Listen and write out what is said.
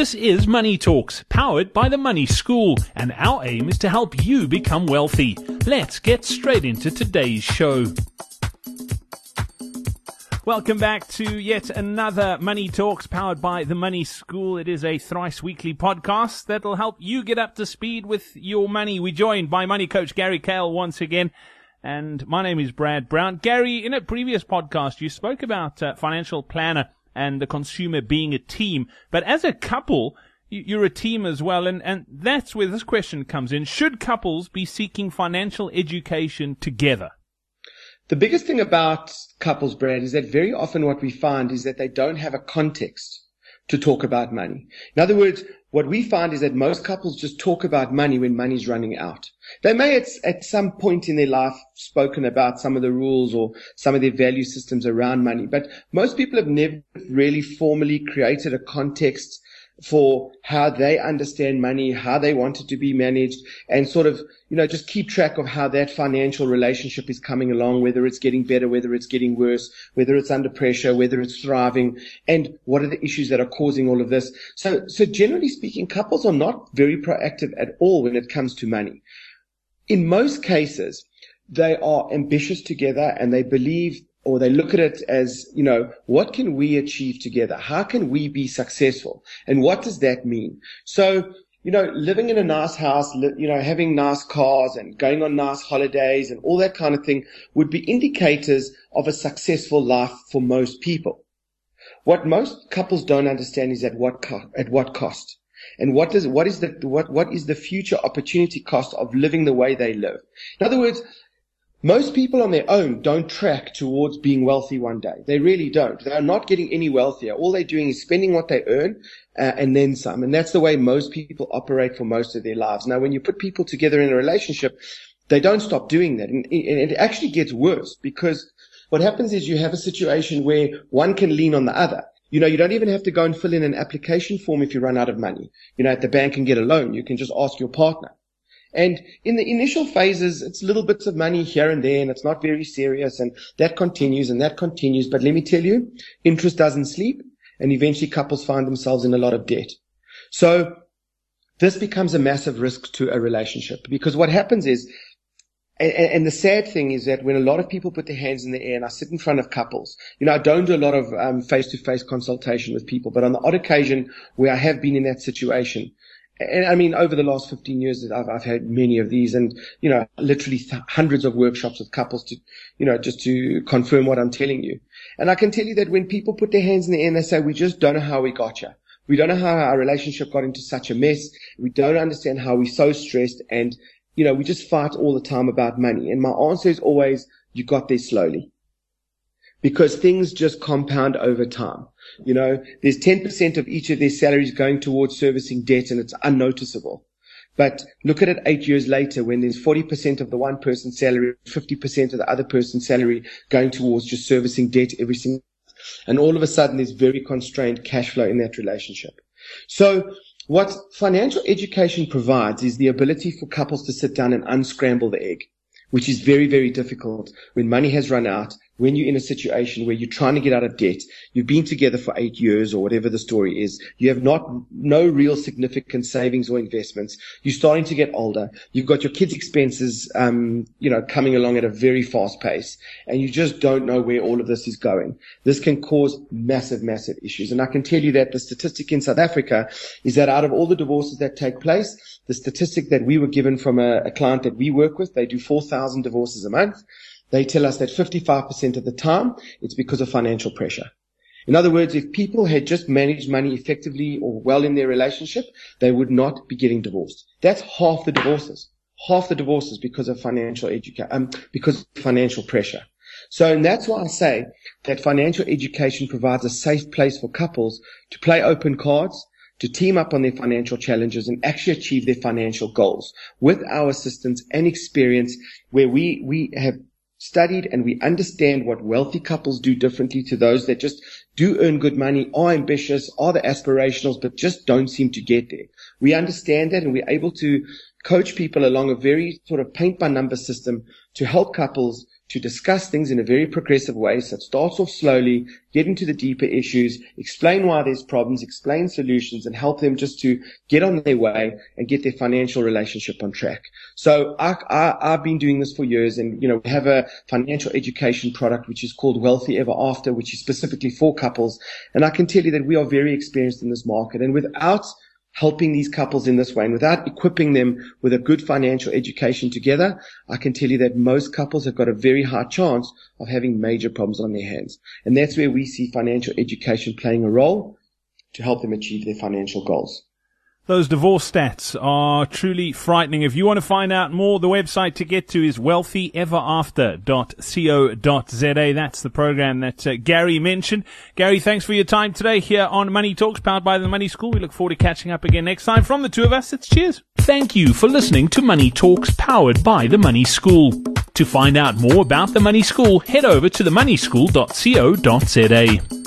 This is Money Talks, powered by the Money School, and our aim is to help you become wealthy. Let's get straight into today's show. Welcome back to yet another Money Talks powered by the Money School. It is a thrice weekly podcast that'll help you get up to speed with your money. We're joined by money coach Gary Kale once again. And my name is Brad Brown. Gary, in a previous podcast, you spoke about uh, financial planner and the consumer being a team. But as a couple, you're a team as well. And, and that's where this question comes in. Should couples be seeking financial education together? The biggest thing about couples, Brad, is that very often what we find is that they don't have a context to talk about money. In other words, what we find is that most couples just talk about money when money's running out. They may at, at some point in their life spoken about some of the rules or some of their value systems around money, but most people have never really formally created a context for how they understand money, how they want it to be managed, and sort of, you know, just keep track of how that financial relationship is coming along, whether it's getting better, whether it's getting worse, whether it's under pressure, whether it's thriving, and what are the issues that are causing all of this. So, so generally speaking, couples are not very proactive at all when it comes to money. In most cases, they are ambitious together and they believe or they look at it as, you know, what can we achieve together? How can we be successful? And what does that mean? So, you know, living in a nice house, you know, having nice cars and going on nice holidays and all that kind of thing would be indicators of a successful life for most people. What most couples don't understand is at what co- at what cost. And what does what is the what what is the future opportunity cost of living the way they live? In other words, most people on their own don't track towards being wealthy one day. They really don't. They are not getting any wealthier. All they're doing is spending what they earn uh, and then some. And that's the way most people operate for most of their lives. Now, when you put people together in a relationship, they don't stop doing that. And, and it actually gets worse because what happens is you have a situation where one can lean on the other. You know, you don't even have to go and fill in an application form if you run out of money. You know, at the bank and get a loan. You can just ask your partner. And in the initial phases, it's little bits of money here and there, and it's not very serious, and that continues and that continues. But let me tell you, interest doesn't sleep, and eventually couples find themselves in a lot of debt. So this becomes a massive risk to a relationship because what happens is, and, the sad thing is that when a lot of people put their hands in the air and I sit in front of couples, you know, I don't do a lot of um, face-to-face consultation with people, but on the odd occasion where I have been in that situation, and I mean, over the last 15 years, I've, I've had many of these and, you know, literally th- hundreds of workshops with couples to, you know, just to confirm what I'm telling you. And I can tell you that when people put their hands in the air and they say, we just don't know how we got here. We don't know how our relationship got into such a mess. We don't understand how we're so stressed and, you know, we just fight all the time about money. And my answer is always, you got there slowly because things just compound over time. You know, there's 10% of each of their salaries going towards servicing debt and it's unnoticeable. But look at it eight years later when there's 40% of the one person's salary, 50% of the other person's salary going towards just servicing debt every single and all of a sudden there's very constrained cash flow in that relationship. So what financial education provides is the ability for couples to sit down and unscramble the egg, which is very, very difficult when money has run out when you're in a situation where you're trying to get out of debt, you've been together for eight years or whatever the story is, you have not, no real significant savings or investments, you're starting to get older, you've got your kids' expenses, um, you know, coming along at a very fast pace, and you just don't know where all of this is going. This can cause massive, massive issues. And I can tell you that the statistic in South Africa is that out of all the divorces that take place, the statistic that we were given from a, a client that we work with, they do 4,000 divorces a month. They tell us that 55% of the time it's because of financial pressure. In other words, if people had just managed money effectively or well in their relationship, they would not be getting divorced. That's half the divorces. Half the divorces because of financial education, um, because of financial pressure. So, and that's why I say that financial education provides a safe place for couples to play open cards, to team up on their financial challenges and actually achieve their financial goals with our assistance and experience where we, we have studied and we understand what wealthy couples do differently to those that just do earn good money, are ambitious, are the aspirationals, but just don't seem to get there. We understand that and we're able to coach people along a very sort of paint by number system to help couples to discuss things in a very progressive way. So it starts off slowly, get into the deeper issues, explain why there's problems, explain solutions and help them just to get on their way and get their financial relationship on track. So I, I, I've been doing this for years and, you know, we have a financial education product, which is called Wealthy Ever After, which is specifically for couples. And I can tell you that we are very experienced in this market and without helping these couples in this way and without equipping them with a good financial education together, I can tell you that most couples have got a very high chance of having major problems on their hands. And that's where we see financial education playing a role to help them achieve their financial goals. Those divorce stats are truly frightening. If you want to find out more, the website to get to is wealthyeverafter.co.za. That's the program that uh, Gary mentioned. Gary, thanks for your time today here on Money Talks, powered by the Money School. We look forward to catching up again next time. From the two of us, it's cheers. Thank you for listening to Money Talks, powered by the Money School. To find out more about the Money School, head over to themoneyschool.co.za.